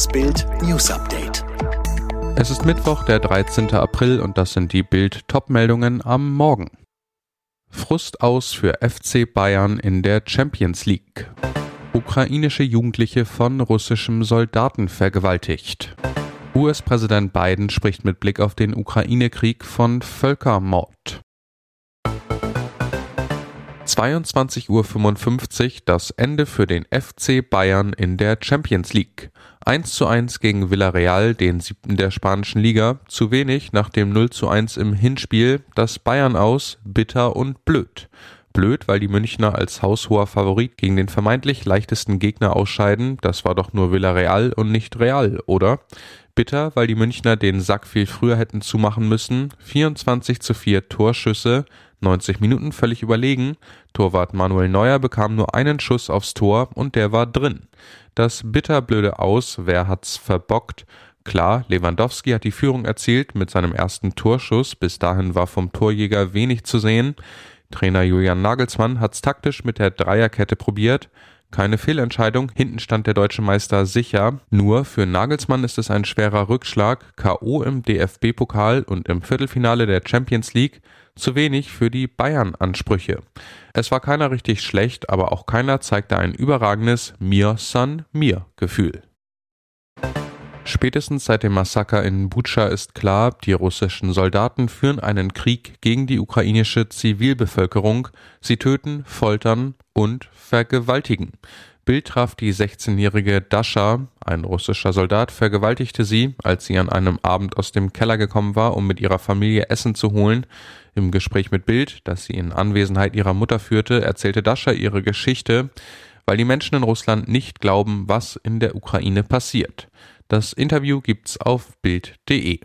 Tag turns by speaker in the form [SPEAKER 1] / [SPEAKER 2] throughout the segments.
[SPEAKER 1] Das Bild News Update.
[SPEAKER 2] Es ist Mittwoch, der 13. April und das sind die Bild Topmeldungen am Morgen. Frust aus für FC Bayern in der Champions League. Ukrainische Jugendliche von russischem Soldaten vergewaltigt. US-Präsident Biden spricht mit Blick auf den Ukraine-Krieg von Völkermord. 22.55 Uhr das Ende für den FC Bayern in der Champions League. 1 zu 1 gegen Villarreal, den siebten der spanischen Liga. Zu wenig nach dem 0 zu 1 im Hinspiel. Das Bayern aus, bitter und blöd. Blöd, weil die Münchner als haushoher Favorit gegen den vermeintlich leichtesten Gegner ausscheiden. Das war doch nur Villarreal und nicht Real, oder? Bitter, weil die Münchner den Sack viel früher hätten zumachen müssen. 24 zu 4 Torschüsse, 90 Minuten völlig überlegen. Torwart Manuel Neuer bekam nur einen Schuss aufs Tor und der war drin. Das bitterblöde Aus, wer hat's verbockt? Klar, Lewandowski hat die Führung erzielt mit seinem ersten Torschuss. Bis dahin war vom Torjäger wenig zu sehen. Trainer Julian Nagelsmann hat's taktisch mit der Dreierkette probiert. Keine Fehlentscheidung, hinten stand der deutsche Meister sicher. Nur für Nagelsmann ist es ein schwerer Rückschlag, KO im DFB-Pokal und im Viertelfinale der Champions League, zu wenig für die Bayern-Ansprüche. Es war keiner richtig schlecht, aber auch keiner zeigte ein überragendes Mir San Mir Gefühl. Spätestens seit dem Massaker in Butscha ist klar, die russischen Soldaten führen einen Krieg gegen die ukrainische Zivilbevölkerung. Sie töten, foltern und vergewaltigen. Bild traf die 16-jährige Dasha, ein russischer Soldat, vergewaltigte sie, als sie an einem Abend aus dem Keller gekommen war, um mit ihrer Familie Essen zu holen. Im Gespräch mit Bild, das sie in Anwesenheit ihrer Mutter führte, erzählte Dasha ihre Geschichte, weil die Menschen in Russland nicht glauben, was in der Ukraine passiert. Das Interview gibt's auf Bild.de.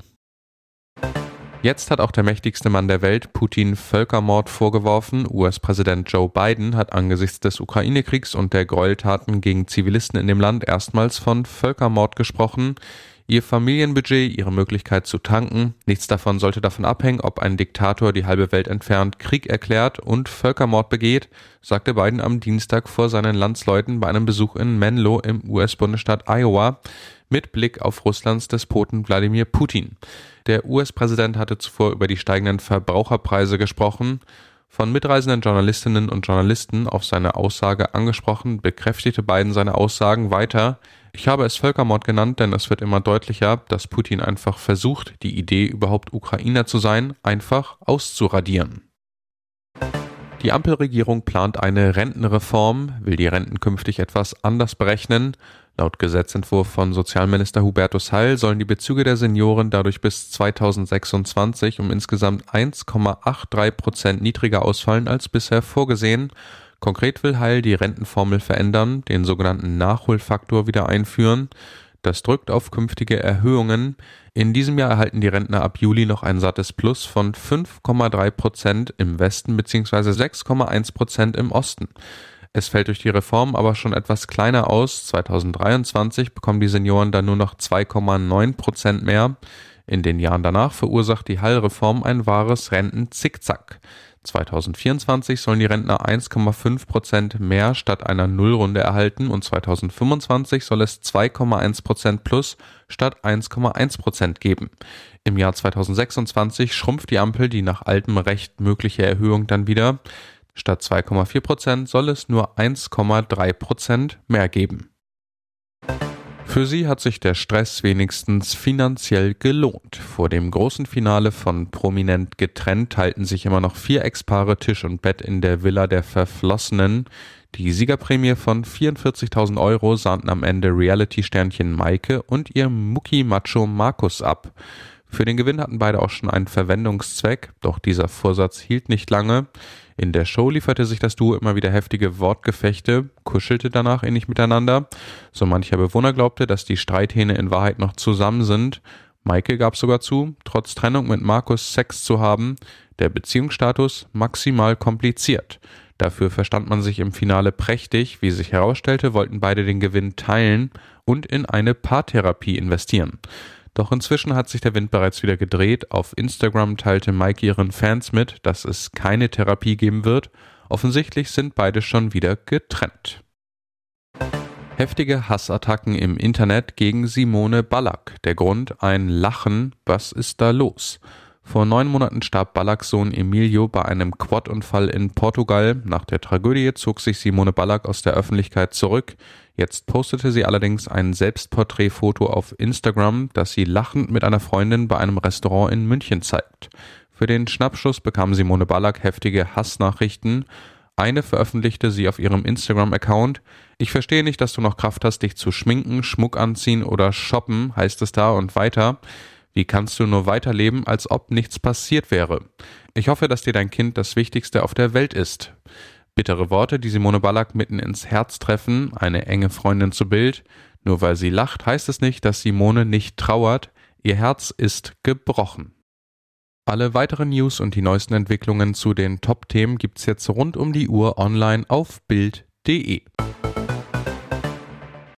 [SPEAKER 2] Jetzt hat auch der mächtigste Mann der Welt Putin Völkermord vorgeworfen. US-Präsident Joe Biden hat angesichts des Ukraine-Kriegs und der Gräueltaten gegen Zivilisten in dem Land erstmals von Völkermord gesprochen. Ihr Familienbudget, ihre Möglichkeit zu tanken, nichts davon sollte davon abhängen, ob ein Diktator die halbe Welt entfernt Krieg erklärt und Völkermord begeht, sagte Biden am Dienstag vor seinen Landsleuten bei einem Besuch in Menlo im US-Bundesstaat Iowa mit Blick auf Russlands Despoten Wladimir Putin. Der US-Präsident hatte zuvor über die steigenden Verbraucherpreise gesprochen. Von mitreisenden Journalistinnen und Journalisten auf seine Aussage angesprochen, bekräftigte Biden seine Aussagen weiter. Ich habe es Völkermord genannt, denn es wird immer deutlicher, dass Putin einfach versucht, die Idee, überhaupt Ukrainer zu sein, einfach auszuradieren. Die Ampelregierung plant eine Rentenreform, will die Renten künftig etwas anders berechnen. Laut Gesetzentwurf von Sozialminister Hubertus Heil sollen die Bezüge der Senioren dadurch bis 2026 um insgesamt 1,83 Prozent niedriger ausfallen als bisher vorgesehen. Konkret will Heil die Rentenformel verändern, den sogenannten Nachholfaktor wieder einführen. Das drückt auf künftige Erhöhungen. In diesem Jahr erhalten die Rentner ab Juli noch ein sattes Plus von 5,3 Prozent im Westen bzw. 6,1 Prozent im Osten. Es fällt durch die Reform aber schon etwas kleiner aus. 2023 bekommen die Senioren dann nur noch 2,9 Prozent mehr. In den Jahren danach verursacht die Hall-Reform ein wahres Renten-Zickzack. 2024 sollen die Rentner 1,5 Prozent mehr statt einer Nullrunde erhalten und 2025 soll es 2,1 Prozent plus statt 1,1 Prozent geben. Im Jahr 2026 schrumpft die Ampel die nach altem Recht mögliche Erhöhung dann wieder. Statt 2,4 Prozent soll es nur 1,3 Prozent mehr geben. Für sie hat sich der Stress wenigstens finanziell gelohnt. Vor dem großen Finale von Prominent getrennt teilten sich immer noch vier Ex-Paare Tisch und Bett in der Villa der Verflossenen. Die Siegerprämie von 44.000 Euro sahnten am Ende Reality-Sternchen Maike und ihr Mucki-Macho Markus ab. Für den Gewinn hatten beide auch schon einen Verwendungszweck, doch dieser Vorsatz hielt nicht lange. In der Show lieferte sich das Duo immer wieder heftige Wortgefechte, kuschelte danach ähnlich miteinander. So mancher Bewohner glaubte, dass die Streithähne in Wahrheit noch zusammen sind. Maike gab sogar zu, trotz Trennung mit Markus Sex zu haben, der Beziehungsstatus maximal kompliziert. Dafür verstand man sich im Finale prächtig. Wie sich herausstellte, wollten beide den Gewinn teilen und in eine Paartherapie investieren. Doch inzwischen hat sich der Wind bereits wieder gedreht. Auf Instagram teilte Mike ihren Fans mit, dass es keine Therapie geben wird. Offensichtlich sind beide schon wieder getrennt. Heftige Hassattacken im Internet gegen Simone Ballack. Der Grund ein Lachen. Was ist da los? Vor neun Monaten starb Ballacks Sohn Emilio bei einem Quad-Unfall in Portugal. Nach der Tragödie zog sich Simone Ballack aus der Öffentlichkeit zurück. Jetzt postete sie allerdings ein Selbstporträtfoto auf Instagram, das sie lachend mit einer Freundin bei einem Restaurant in München zeigt. Für den Schnappschuss bekam Simone Ballack heftige Hassnachrichten. Eine veröffentlichte sie auf ihrem Instagram-Account. Ich verstehe nicht, dass du noch Kraft hast, dich zu schminken, Schmuck anziehen oder shoppen, heißt es da und weiter. Wie kannst du nur weiterleben, als ob nichts passiert wäre? Ich hoffe, dass dir dein Kind das Wichtigste auf der Welt ist. Bittere Worte, die Simone Ballack mitten ins Herz treffen, eine enge Freundin zu Bild. Nur weil sie lacht, heißt es nicht, dass Simone nicht trauert. Ihr Herz ist gebrochen. Alle weiteren News und die neuesten Entwicklungen zu den Top-Themen gibt's jetzt rund um die Uhr online auf Bild.de.